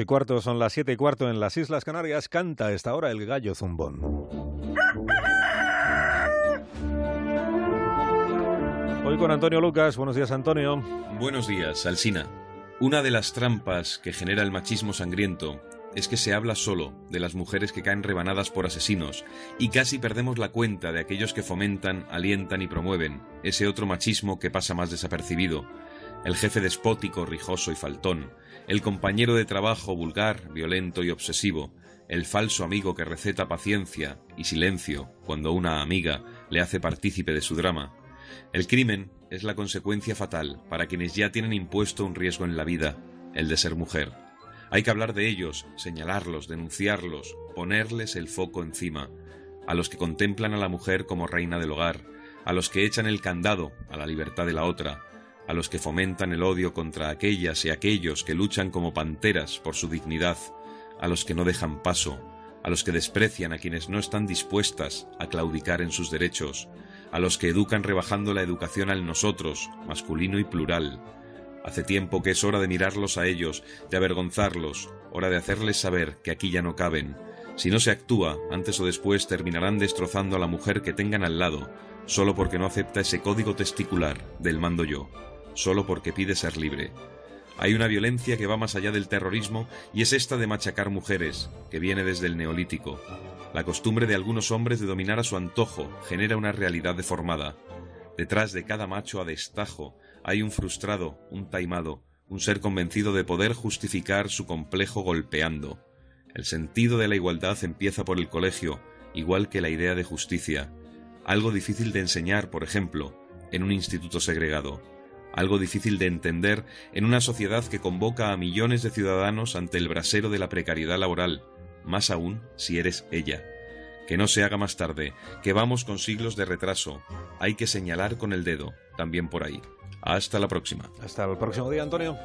y cuarto son las siete y cuarto en las Islas Canarias. Canta a esta hora el gallo zumbón. Hoy con Antonio Lucas. Buenos días, Antonio. Buenos días, Alsina. Una de las trampas que genera el machismo sangriento es que se habla solo de las mujeres que caen rebanadas por asesinos y casi perdemos la cuenta de aquellos que fomentan, alientan y promueven ese otro machismo que pasa más desapercibido. El jefe despótico, rijoso y faltón, el compañero de trabajo vulgar, violento y obsesivo, el falso amigo que receta paciencia y silencio cuando una amiga le hace partícipe de su drama. El crimen es la consecuencia fatal para quienes ya tienen impuesto un riesgo en la vida, el de ser mujer. Hay que hablar de ellos, señalarlos, denunciarlos, ponerles el foco encima, a los que contemplan a la mujer como reina del hogar, a los que echan el candado a la libertad de la otra, a los que fomentan el odio contra aquellas y aquellos que luchan como panteras por su dignidad, a los que no dejan paso, a los que desprecian a quienes no están dispuestas a claudicar en sus derechos, a los que educan rebajando la educación al nosotros, masculino y plural. Hace tiempo que es hora de mirarlos a ellos, de avergonzarlos, hora de hacerles saber que aquí ya no caben. Si no se actúa, antes o después terminarán destrozando a la mujer que tengan al lado, solo porque no acepta ese código testicular del mando yo solo porque pide ser libre. Hay una violencia que va más allá del terrorismo y es esta de machacar mujeres, que viene desde el neolítico. La costumbre de algunos hombres de dominar a su antojo genera una realidad deformada. Detrás de cada macho a destajo hay un frustrado, un taimado, un ser convencido de poder justificar su complejo golpeando. El sentido de la igualdad empieza por el colegio, igual que la idea de justicia. Algo difícil de enseñar, por ejemplo, en un instituto segregado algo difícil de entender en una sociedad que convoca a millones de ciudadanos ante el brasero de la precariedad laboral, más aún si eres ella. Que no se haga más tarde, que vamos con siglos de retraso. Hay que señalar con el dedo, también por ahí. Hasta la próxima. Hasta el próximo día, Antonio.